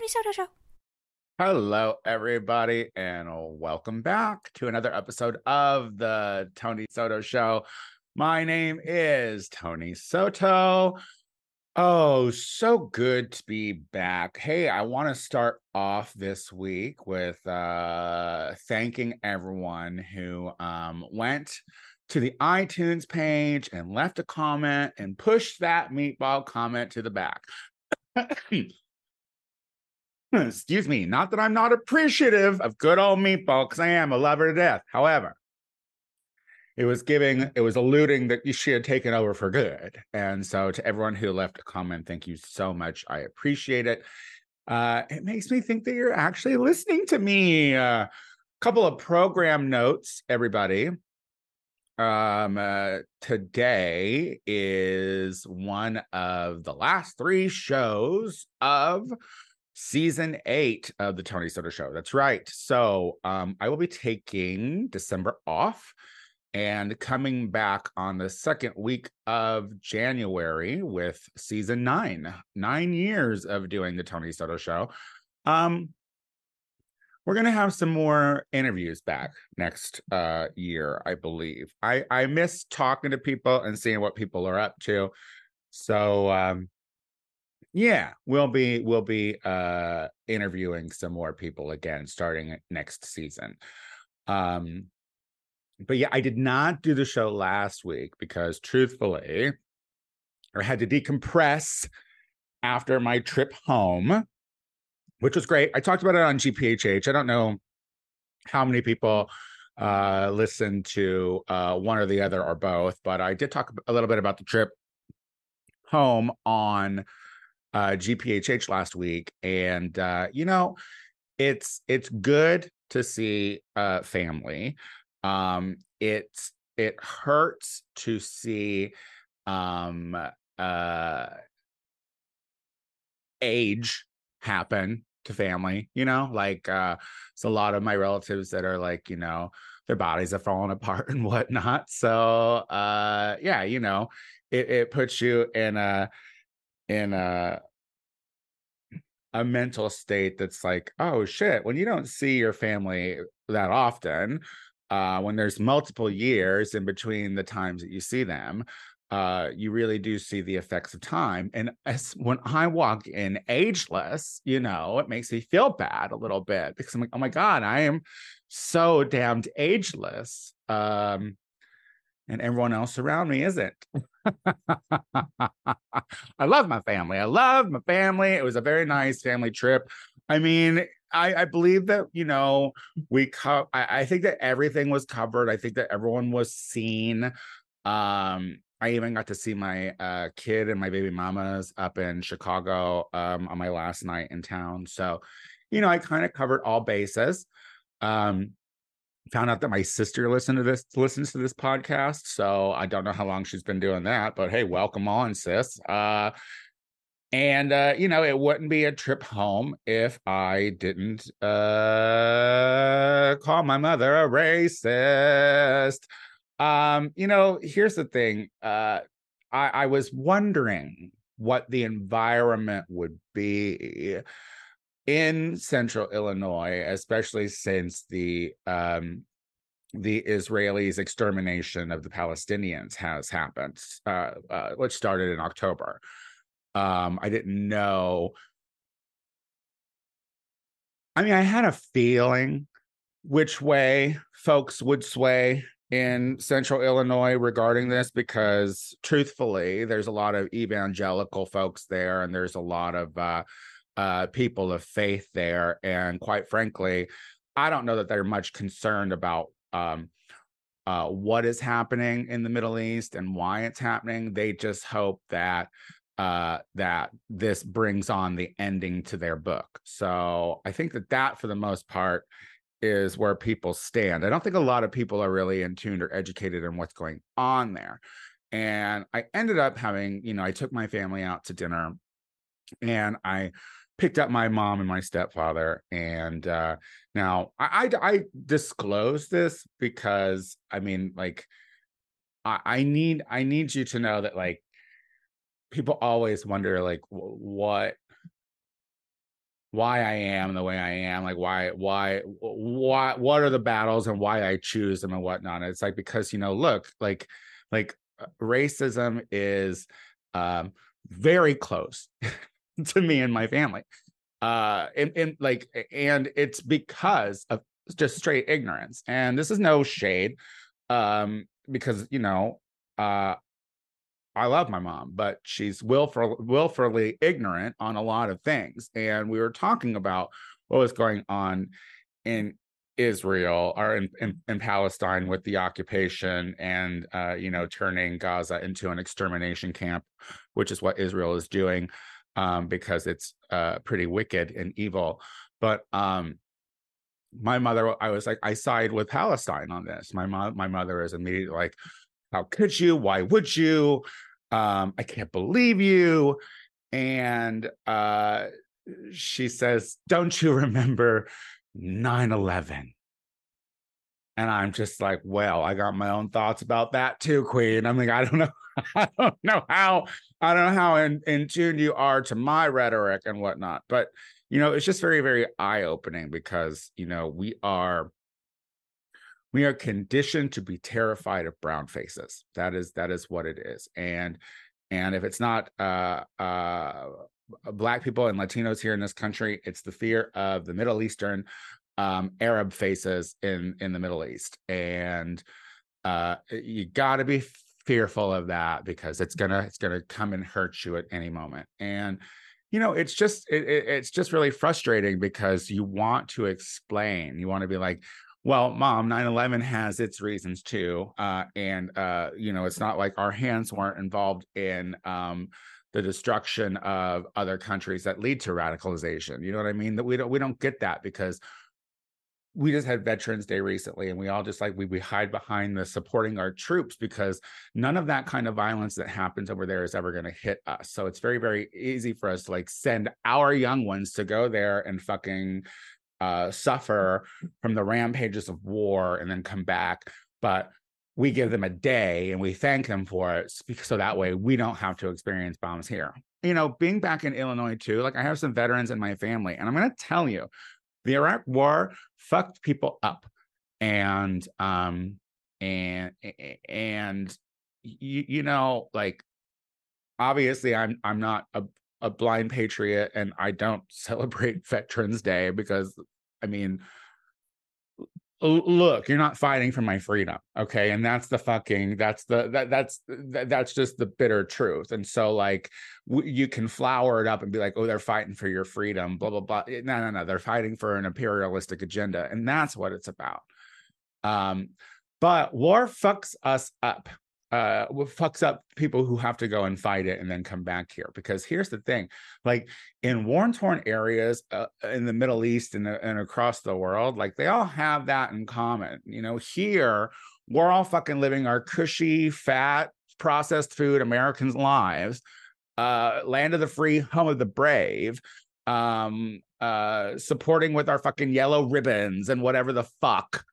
Tony Soto Show. Hello, everybody, and welcome back to another episode of the Tony Soto Show. My name is Tony Soto. Oh, so good to be back. Hey, I want to start off this week with uh thanking everyone who um went to the iTunes page and left a comment and pushed that meatball comment to the back. Excuse me, not that I'm not appreciative of good old meatball, because I am a lover to death. However, it was giving, it was alluding that she had taken over for good. And so, to everyone who left a comment, thank you so much. I appreciate it. Uh, it makes me think that you're actually listening to me. A uh, couple of program notes, everybody. Um, uh, today is one of the last three shows of season eight of the Tony Soto Show. That's right. So um, I will be taking December off and coming back on the second week of January with season nine. Nine years of doing the Tony Soto Show. Um, we're gonna have some more interviews back next uh, year, I believe. I I miss talking to people and seeing what people are up to. So um, yeah we'll be we'll be uh interviewing some more people again starting next season. Um but yeah i did not do the show last week because truthfully i had to decompress after my trip home which was great. I talked about it on gphh i don't know how many people uh listen to uh one or the other or both but i did talk a little bit about the trip home on uh, GPHH last week, and uh, you know, it's it's good to see uh, family. Um, it's it hurts to see um, uh, age happen to family. You know, like uh, it's a lot of my relatives that are like, you know, their bodies are falling apart and whatnot. So uh, yeah, you know, it, it puts you in a in a a mental state that's like, oh shit, when you don't see your family that often, uh, when there's multiple years in between the times that you see them, uh, you really do see the effects of time. And as when I walk in ageless, you know, it makes me feel bad a little bit because I'm like, oh my God, I am so damned ageless. Um, and everyone else around me isn't. I love my family. I love my family. It was a very nice family trip. I mean, I, I believe that you know we co- I, I think that everything was covered. I think that everyone was seen. Um, I even got to see my uh, kid and my baby mamas up in Chicago um, on my last night in town. So, you know, I kind of covered all bases. Um, found out that my sister listened to this listens to this podcast so i don't know how long she's been doing that but hey welcome on sis. Uh and uh you know it wouldn't be a trip home if i didn't uh call my mother a racist. Um you know here's the thing uh i i was wondering what the environment would be in central Illinois, especially since the um, the Israelis' extermination of the Palestinians has happened, uh, uh, which started in October. Um, I didn't know. I mean, I had a feeling which way folks would sway in central Illinois regarding this because, truthfully, there's a lot of evangelical folks there, and there's a lot of uh, uh, people of faith there. And quite frankly, I don't know that they're much concerned about um, uh, what is happening in the Middle East and why it's happening. They just hope that uh, that this brings on the ending to their book. So I think that that, for the most part, is where people stand. I don't think a lot of people are really in tune or educated in what's going on there. And I ended up having, you know, I took my family out to dinner and I picked up my mom and my stepfather and uh now I, I i disclose this because i mean like I, I need i need you to know that like people always wonder like what why I am the way I am, like why, why, why, what are the battles and why I choose them and whatnot. And it's like because you know, look, like, like uh, racism is um, very close to me and my family, uh, and, and like, and it's because of just straight ignorance. And this is no shade, um, because you know, uh, I love my mom, but she's willful, willfully ignorant on a lot of things. And we were talking about what was going on in Israel or in, in, in Palestine with the occupation and, uh, you know, turning Gaza into an extermination camp, which is what Israel is doing um, because it's uh, pretty wicked and evil. But um, my mother, I was like, I side with Palestine on this. My mom, my mother is immediately like, how could you? Why would you? Um, I can't believe you. And uh, she says, Don't you remember 9 11? And I'm just like, well, I got my own thoughts about that too, Queen. I'm like, I don't know, I don't know how, I don't know how in, in tune you are to my rhetoric and whatnot. But you know, it's just very, very eye-opening because you know, we are we are conditioned to be terrified of brown faces that is that is what it is and and if it's not uh uh black people and latinos here in this country it's the fear of the middle eastern um arab faces in in the middle east and uh you got to be fearful of that because it's gonna it's gonna come and hurt you at any moment and you know it's just it, it's just really frustrating because you want to explain you want to be like well, mom, 9 11 has its reasons too. Uh, and, uh, you know, it's not like our hands weren't involved in um, the destruction of other countries that lead to radicalization. You know what I mean? That we don't we don't get that because we just had Veterans Day recently, and we all just like we we hide behind the supporting our troops because none of that kind of violence that happens over there is ever going to hit us. So it's very very easy for us to like send our young ones to go there and fucking uh, suffer from the rampages of war and then come back. But we give them a day and we thank them for it so that way we don't have to experience bombs here. You know, being back in Illinois too, like I have some veterans in my family, and I'm going to tell you, the Iraq War fucked people up, and um, and and you, you know, like obviously, I'm I'm not a a blind patriot and I don't celebrate Veterans Day because I mean look you're not fighting for my freedom okay? And that's the fucking that's the that that's that, that's just the bitter truth. And so like w- you can flower it up and be like oh they're fighting for your freedom blah blah blah. No no no they're fighting for an imperialistic agenda and that's what it's about. Um but war fucks us up uh fucks up people who have to go and fight it and then come back here. Because here's the thing like in war torn areas uh, in the middle east and, and across the world like they all have that in common. You know here we're all fucking living our cushy fat processed food americans lives uh land of the free home of the brave um uh supporting with our fucking yellow ribbons and whatever the fuck.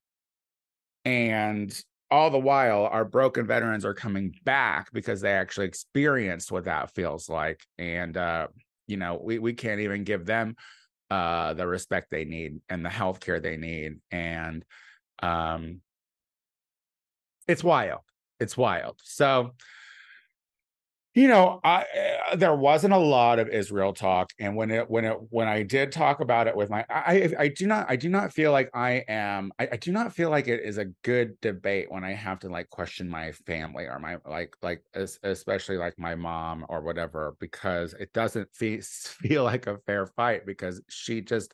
And all the while our broken veterans are coming back because they actually experienced what that feels like and uh you know we we can't even give them uh the respect they need and the health care they need and um it's wild. It's wild. So you know i uh, there wasn't a lot of israel talk and when it when it when i did talk about it with my i i do not i do not feel like i am I, I do not feel like it is a good debate when i have to like question my family or my like like especially like my mom or whatever because it doesn't feel feel like a fair fight because she just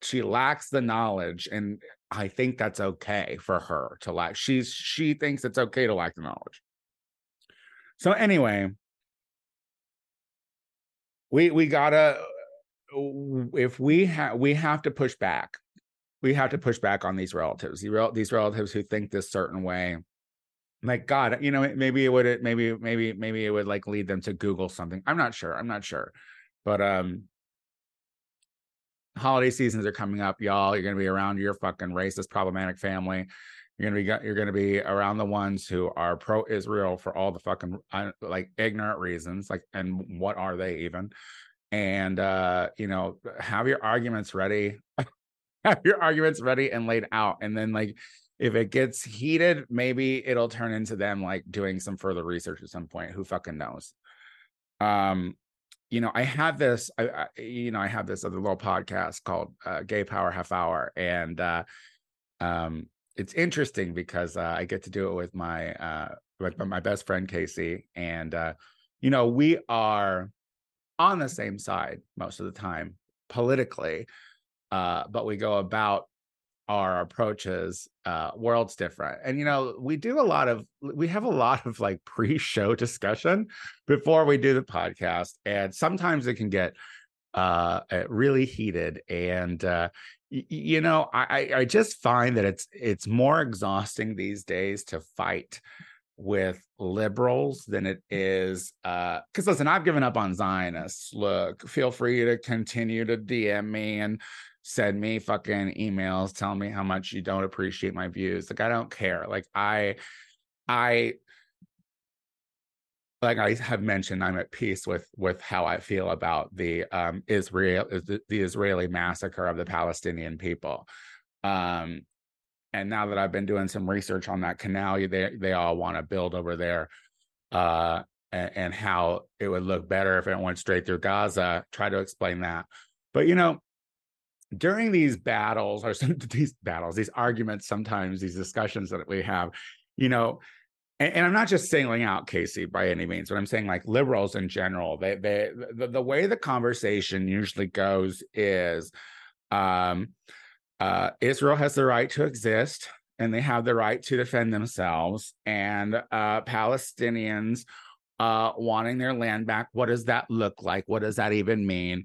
she lacks the knowledge and i think that's okay for her to lack she's she thinks it's okay to lack the knowledge so anyway, we we gotta if we have we have to push back. We have to push back on these relatives. These relatives who think this certain way. Like God, you know, maybe it would maybe maybe maybe it would like lead them to Google something. I'm not sure. I'm not sure. But um holiday seasons are coming up, y'all. You're gonna be around your fucking racist, problematic family. You're gonna be you're gonna be around the ones who are pro Israel for all the fucking uh, like ignorant reasons. Like, and what are they even? and uh, you know, have your arguments ready. have your arguments ready and laid out. And then like if it gets heated, maybe it'll turn into them like doing some further research at some point. Who fucking knows? Um, you know, I have this, I, I you know, I have this other little podcast called uh, Gay Power Half Hour, and uh, um, it's interesting because uh, I get to do it with my uh, with my best friend Casey, and uh, you know, we are on the same side most of the time politically, uh, but we go about our approaches uh worlds different and you know we do a lot of we have a lot of like pre-show discussion before we do the podcast and sometimes it can get uh really heated and you know i i just find that it's it's more exhausting these days to fight with liberals than it is uh because listen i've given up on zionists look feel free to continue to dm me and send me fucking emails telling me how much you don't appreciate my views. Like I don't care. Like I I like I have mentioned, I'm at peace with with how I feel about the um Israel the, Israeli massacre of the Palestinian people. Um and now that I've been doing some research on that canal, they they all want to build over there uh and, and how it would look better if it went straight through Gaza. Try to explain that. But you know, during these battles or some these battles, these arguments, sometimes these discussions that we have, you know, and, and, I'm not just singling out Casey by any means, but I'm saying like liberals in general, they they the, the way the conversation usually goes is um uh Israel has the right to exist and they have the right to defend themselves. And uh Palestinians uh wanting their land back what does that look like? What does that even mean?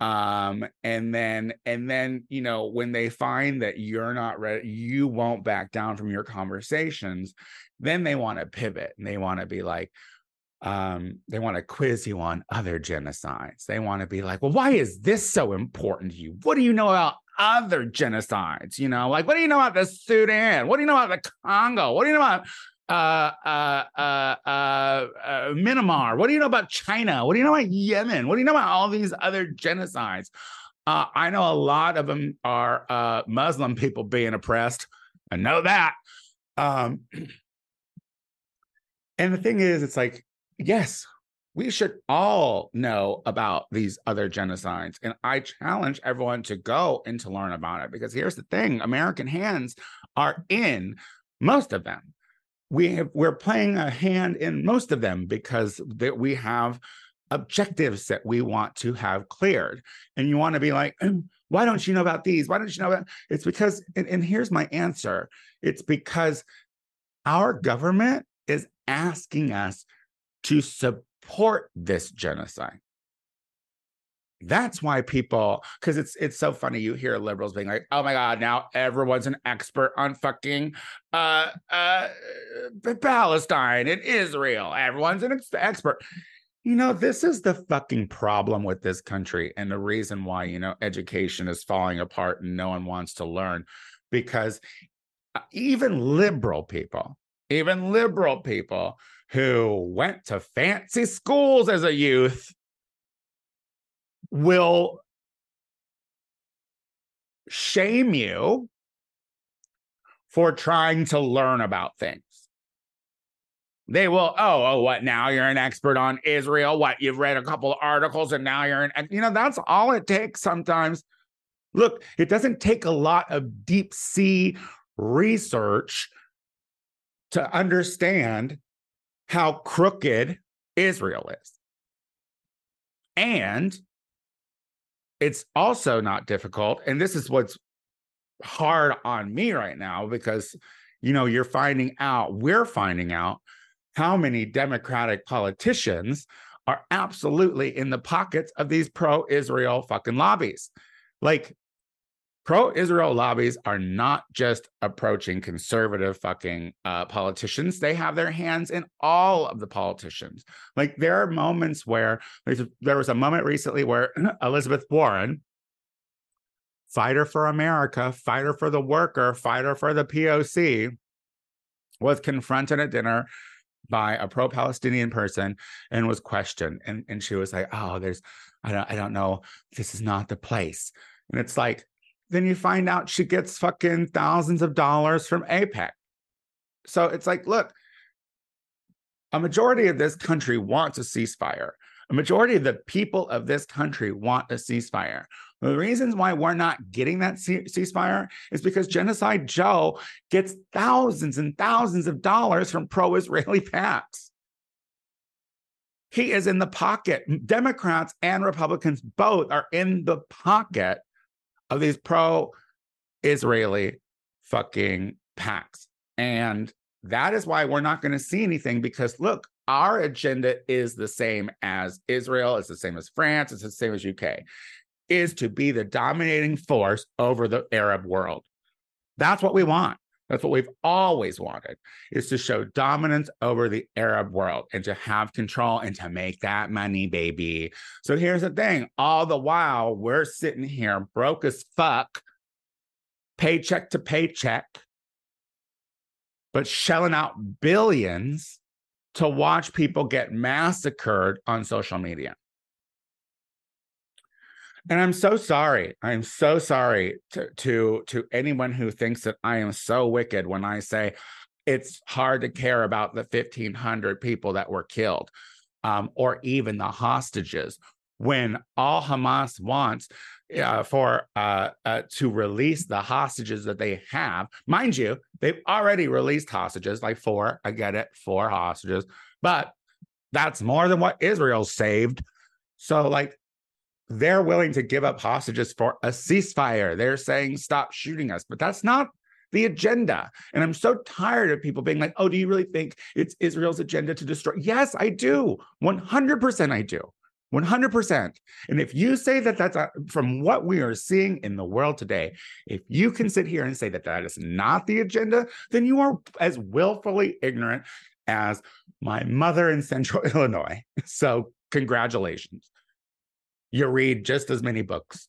Um and then and then you know when they find that you're not ready you won't back down from your conversations then they want to pivot and they want to be like um they want to quiz you on other genocides they want to be like well why is this so important to you what do you know about other genocides you know like what do you know about the sudan what do you know about the congo what do you know about uh, uh, uh, uh, uh, Myanmar? What do you know about China? What do you know about Yemen? What do you know about all these other genocides? Uh, I know a lot of them are uh, Muslim people being oppressed. I know that. Um, and the thing is, it's like, yes, we should all know about these other genocides. And I challenge everyone to go and to learn about it because here's the thing American hands are in most of them. We have, we're playing a hand in most of them because that we have objectives that we want to have cleared. And you want to be like mm, why don't you know about these? Why don't you know about it's because and, and here's my answer. It's because our government is asking us to support this genocide that's why people, because it's it's so funny. You hear liberals being like, "Oh my god, now everyone's an expert on fucking uh uh Palestine and Israel. Everyone's an ex- expert." You know, this is the fucking problem with this country, and the reason why you know education is falling apart and no one wants to learn, because uh, even liberal people, even liberal people who went to fancy schools as a youth will shame you for trying to learn about things. They will, oh, oh, what now? You're an expert on Israel. What? You've read a couple of articles and now you're an, you know, that's all it takes sometimes. Look, it doesn't take a lot of deep sea research to understand how crooked Israel is. And it's also not difficult. And this is what's hard on me right now because, you know, you're finding out, we're finding out how many Democratic politicians are absolutely in the pockets of these pro Israel fucking lobbies. Like, pro Israel lobbies are not just approaching conservative fucking uh, politicians. They have their hands in all of the politicians. Like there are moments where there was a moment recently where Elizabeth Warren, fighter for America, fighter for the worker, fighter for the POC, was confronted at dinner by a pro-Palestinian person and was questioned. And, and she was like, oh, there's, I don't, I don't know, this is not the place. And it's like, then you find out she gets fucking thousands of dollars from AIPAC. So it's like, look, a majority of this country wants a ceasefire. A majority of the people of this country want a ceasefire. The reasons why we're not getting that ceasefire is because Genocide Joe gets thousands and thousands of dollars from pro Israeli PACs. He is in the pocket. Democrats and Republicans both are in the pocket of these pro Israeli fucking PACs. And that is why we're not going to see anything because look, our agenda is the same as Israel, it's the same as France, it's the same as UK is to be the dominating force over the Arab world. That's what we want. That's what we've always wanted is to show dominance over the Arab world and to have control and to make that money, baby. So here's the thing all the while, we're sitting here broke as fuck, paycheck to paycheck, but shelling out billions to watch people get massacred on social media. And I'm so sorry. I'm so sorry to, to to anyone who thinks that I am so wicked when I say it's hard to care about the 1500 people that were killed um, or even the hostages when all Hamas wants uh, for uh, uh, to release the hostages that they have. Mind you, they've already released hostages, like four. I get it, four hostages, but that's more than what Israel saved. So, like, they're willing to give up hostages for a ceasefire. They're saying, stop shooting us. But that's not the agenda. And I'm so tired of people being like, oh, do you really think it's Israel's agenda to destroy? Yes, I do. 100% I do. 100%. And if you say that that's a, from what we are seeing in the world today, if you can sit here and say that that is not the agenda, then you are as willfully ignorant as my mother in central Illinois. So, congratulations you read just as many books.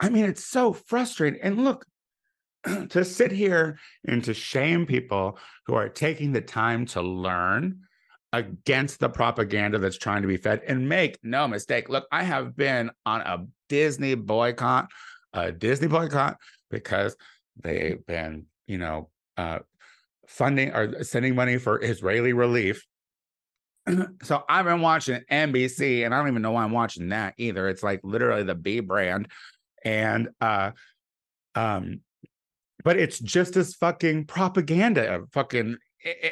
I mean, it's so frustrating. And look, to sit here and to shame people who are taking the time to learn against the propaganda that's trying to be fed and make no mistake. Look, I have been on a Disney boycott, a Disney boycott because they've been, you know, uh, funding or sending money for Israeli relief so I've been watching NBC, and I don't even know why I'm watching that either. It's like literally the B brand, and uh, um, but it's just as fucking propaganda, fucking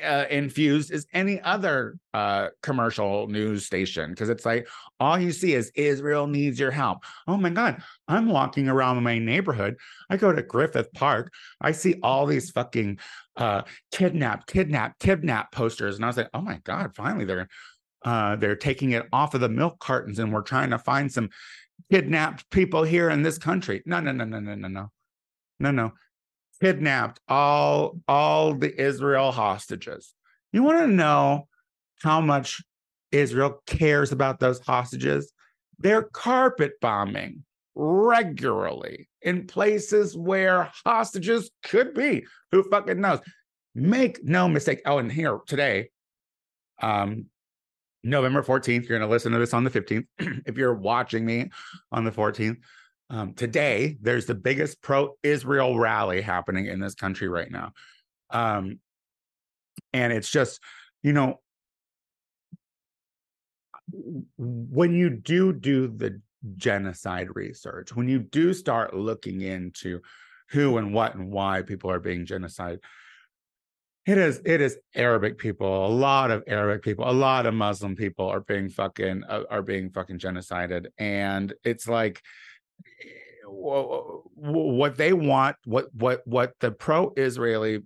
uh, infused as any other uh, commercial news station because it's like all you see is Israel needs your help. Oh my God, I'm walking around my neighborhood. I go to Griffith Park. I see all these fucking uh, kidnap, kidnap, kidnap posters, and I was like, oh my God, finally they're uh, they're taking it off of the milk cartons, and we're trying to find some kidnapped people here in this country. No, no, no, no, no, no, no, no, no kidnapped all all the Israel hostages. You want to know how much Israel cares about those hostages? They're carpet bombing regularly in places where hostages could be. Who fucking knows? Make no mistake. Oh, and here today, um, November 14th, you're going to listen to this on the 15th. if you're watching me on the 14th, um, today, there's the biggest pro Israel rally happening in this country right now. Um, and it's just, you know, when you do do the genocide research, when you do start looking into who and what and why people are being genocide, it is it is Arabic people, a lot of Arabic people, a lot of Muslim people are being fucking uh, are being fucking genocided, and it's like what they want, what what what the pro-Israeli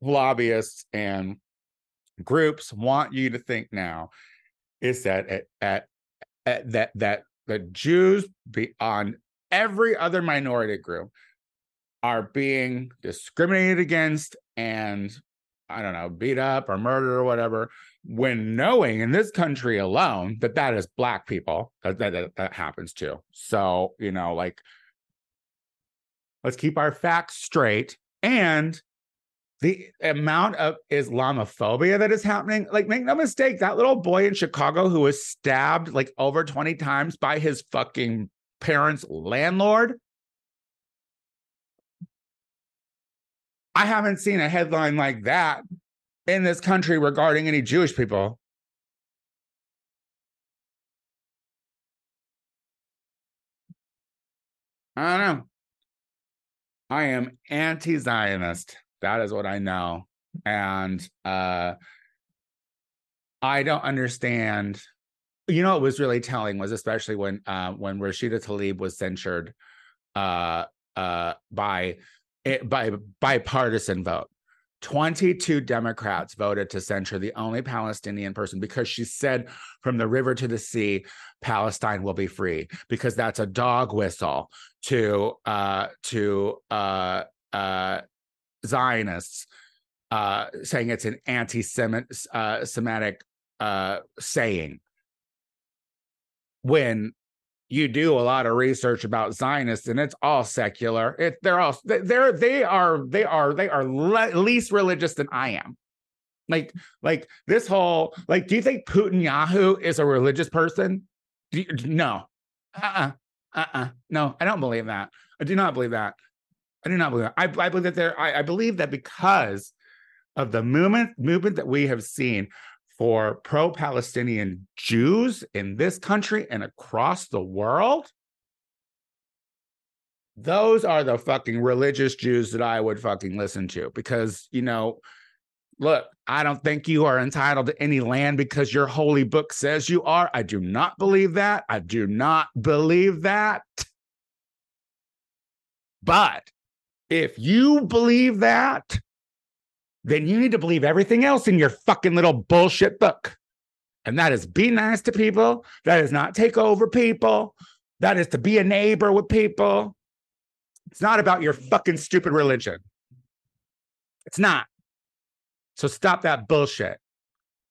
lobbyists and groups want you to think now is that at, at, at that that the Jews beyond every other minority group are being discriminated against and I don't know, beat up or murdered or whatever, when knowing in this country alone that that is black people, that, that, that happens too. So, you know, like, let's keep our facts straight. And the amount of Islamophobia that is happening, like, make no mistake, that little boy in Chicago who was stabbed like over 20 times by his fucking parents' landlord. I haven't seen a headline like that in this country regarding any Jewish people. I don't know. I am anti Zionist. That is what I know. And uh, I don't understand. You know, what was really telling was especially when uh, when Rashida Tlaib was censured uh, uh, by eh, by bipartisan vote. 22 Democrats voted to censure the only Palestinian person because she said from the river to the sea, Palestine will be free because that's a dog whistle to uh, to uh, uh, Zionists uh, saying it's an anti-Semitic uh, uh, saying. When you do a lot of research about Zionists, and it's all secular. It, they're all they're they are they are they are le- least religious than I am. Like like this whole like, do you think Putin Yahoo is a religious person? You, no, uh uh-uh. uh uh no, I don't believe that. I do not believe that. I do not believe that. I, I believe that there. I, I believe that because of the movement movement that we have seen for pro Palestinian Jews in this country and across the world, those are the fucking religious Jews that I would fucking listen to because, you know, look, I don't think you are entitled to any land because your holy book says you are. I do not believe that. I do not believe that. But if you believe that, then you need to believe everything else in your fucking little bullshit book. And that is be nice to people. That is not take over people. That is to be a neighbor with people. It's not about your fucking stupid religion. It's not. So stop that bullshit.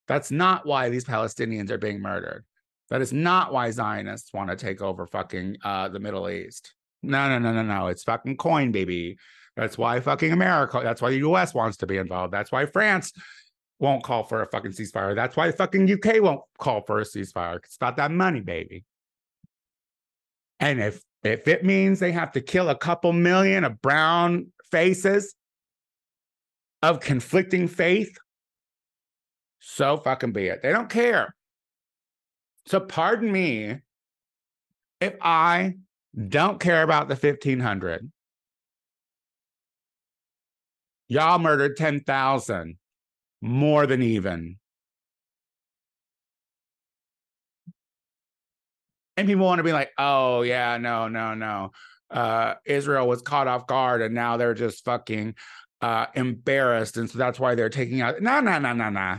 That's not why these Palestinians are being murdered. That is not why Zionists want to take over fucking uh, the Middle East. No, no, no, no, no. It's fucking coin, baby. That's why fucking America, that's why the US wants to be involved. That's why France won't call for a fucking ceasefire. That's why the fucking UK won't call for a ceasefire. It's about that money, baby. And if if it means they have to kill a couple million of brown faces of conflicting faith, so fucking be it. They don't care. So pardon me if I don't care about the 1500 Y'all murdered 10,000, more than even. And people want to be like, oh, yeah, no, no, no. Uh, Israel was caught off guard and now they're just fucking uh, embarrassed. And so that's why they're taking out. No, no, no, no, no.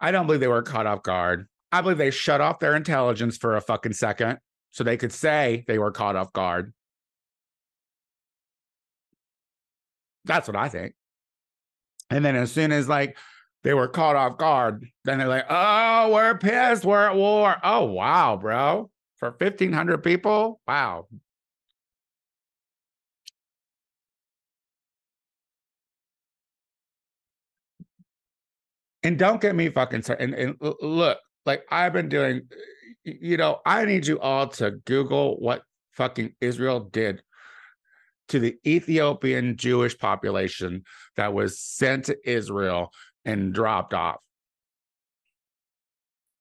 I don't believe they were caught off guard. I believe they shut off their intelligence for a fucking second so they could say they were caught off guard. That's what I think. And then as soon as like they were caught off guard, then they're like, oh, we're pissed. We're at war. Oh, wow, bro. For 1,500 people? Wow. And don't get me fucking started. And, and look, like I've been doing, you know, I need you all to Google what fucking Israel did to the Ethiopian Jewish population that was sent to Israel and dropped off.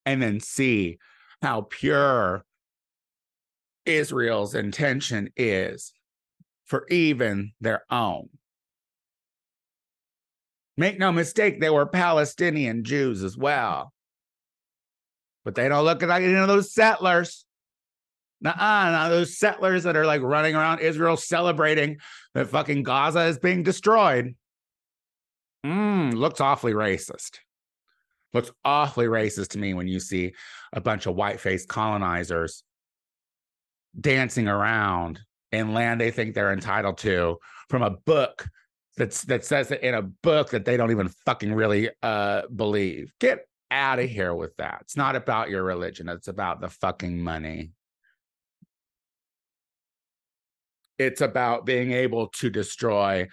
And then see how pure Israel's intention is for even their own. Make no mistake, they were Palestinian Jews as well. But they don't look like any of those settlers. Nuh-uh, those settlers that are like running around Israel celebrating that fucking Gaza is being destroyed. Mm, looks awfully racist. Looks awfully racist to me when you see a bunch of white-faced colonizers dancing around in land they think they're entitled to from a book that's that says it in a book that they don't even fucking really uh believe. Get out of here with that. It's not about your religion, it's about the fucking money. It's about being able to destroy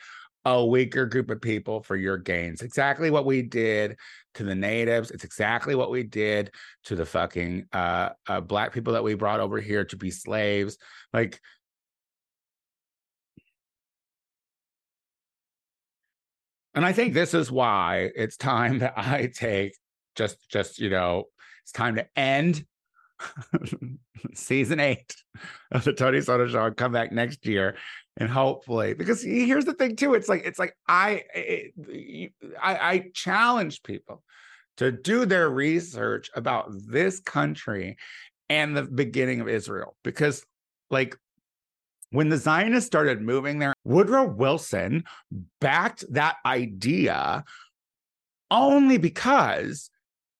a weaker group of people for your gains. Exactly what we did to the natives. It's exactly what we did to the fucking uh, uh, black people that we brought over here to be slaves. Like, and I think this is why it's time that I take just, just you know, it's time to end season eight of the Tony Soto Show and come back next year and hopefully because here's the thing too it's like it's like I, it, I i challenge people to do their research about this country and the beginning of israel because like when the zionists started moving there woodrow wilson backed that idea only because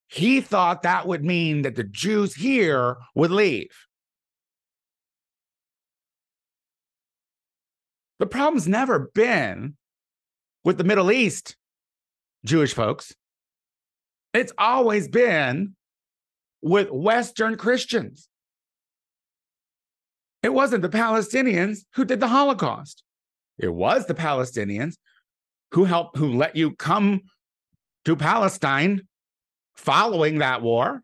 he thought that would mean that the jews here would leave The problem's never been with the Middle East Jewish folks. It's always been with Western Christians. It wasn't the Palestinians who did the Holocaust. It was the Palestinians who helped, who let you come to Palestine following that war.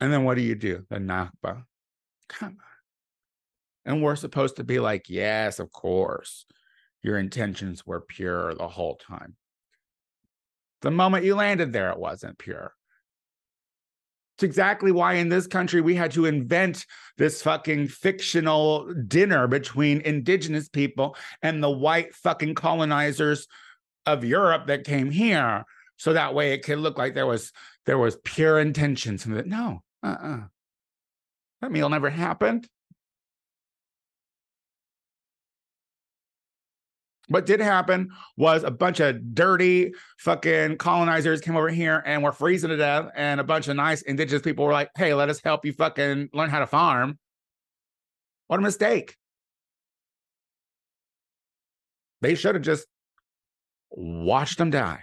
And then what do you do? The Nakba. Come on. And we're supposed to be like, yes, of course, your intentions were pure the whole time. The moment you landed there, it wasn't pure. It's exactly why in this country we had to invent this fucking fictional dinner between indigenous people and the white fucking colonizers of Europe that came here. So that way it could look like there was there was pure intentions. And that no, uh-uh. That meal never happened. What did happen was a bunch of dirty fucking colonizers came over here and were freezing to death. And a bunch of nice indigenous people were like, hey, let us help you fucking learn how to farm. What a mistake. They should have just watched them die.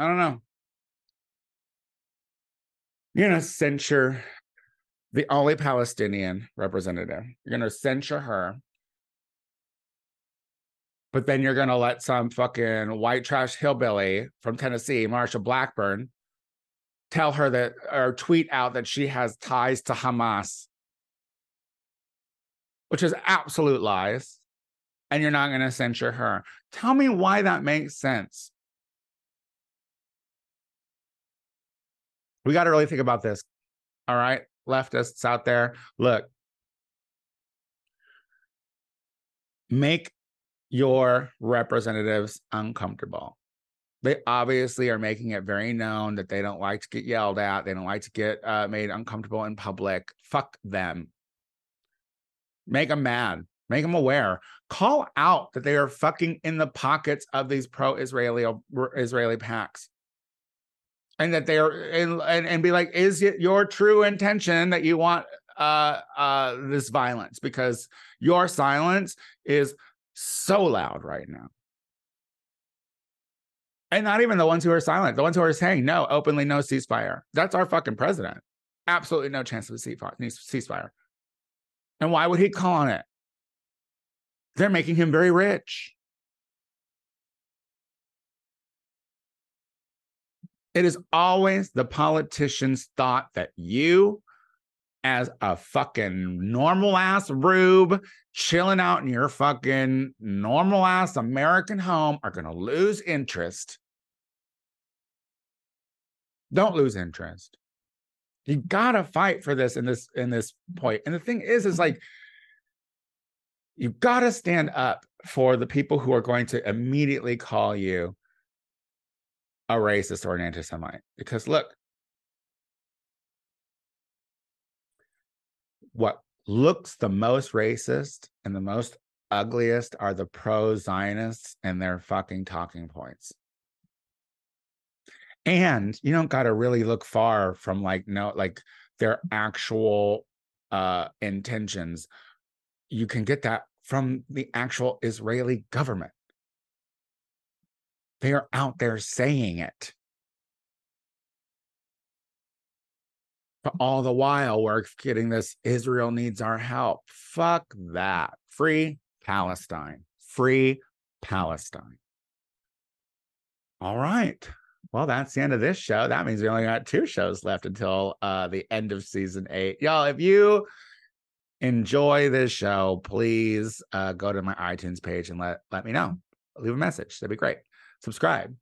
I don't know. You're going to censure the only Palestinian representative. You're going to censure her. But then you're going to let some fucking white trash hillbilly from Tennessee, Marsha Blackburn, tell her that or tweet out that she has ties to Hamas, which is absolute lies. And you're not going to censure her. Tell me why that makes sense. We got to really think about this. All right leftists out there, look, make your representatives uncomfortable. They obviously are making it very known that they don't like to get yelled at. They don't like to get uh, made uncomfortable in public. Fuck them. Make them mad. Make them aware. Call out that they are fucking in the pockets of these pro-Israeli Israeli PACs and that they're and, and, and be like is it your true intention that you want uh uh this violence? Because your silence is so loud right now. And not even the ones who are silent the ones who are saying no openly no ceasefire. That's our fucking president. Absolutely no chance of a ceasefire and why would he call on it? They're making him very rich It is always the politician's thought that you, as a fucking normal ass rube chilling out in your fucking normal ass American home, are going to lose interest. Don't lose interest. You gotta fight for this in this in this point. And the thing is, is like you gotta stand up for the people who are going to immediately call you a racist or an anti-Semite. Because look, what looks the most racist and the most ugliest are the pro-Zionists and their fucking talking points. And you don't got to really look far from like no like their actual uh intentions. You can get that from the actual Israeli government. They are out there saying it. But all the while, we're getting this Israel needs our help. Fuck that. Free Palestine. Free Palestine. All right. Well, that's the end of this show. That means we only got two shows left until uh, the end of season eight. Y'all, if you enjoy this show, please uh, go to my iTunes page and let let me know. Leave a message. That'd be great. Subscribe.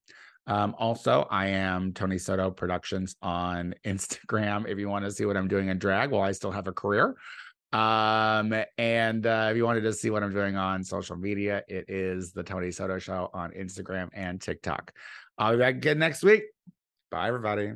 Um, also, I am Tony Soto Productions on Instagram. If you want to see what I'm doing in drag while I still have a career, um, and uh, if you wanted to see what I'm doing on social media, it is the Tony Soto Show on Instagram and TikTok. I'll be back again next week. Bye, everybody.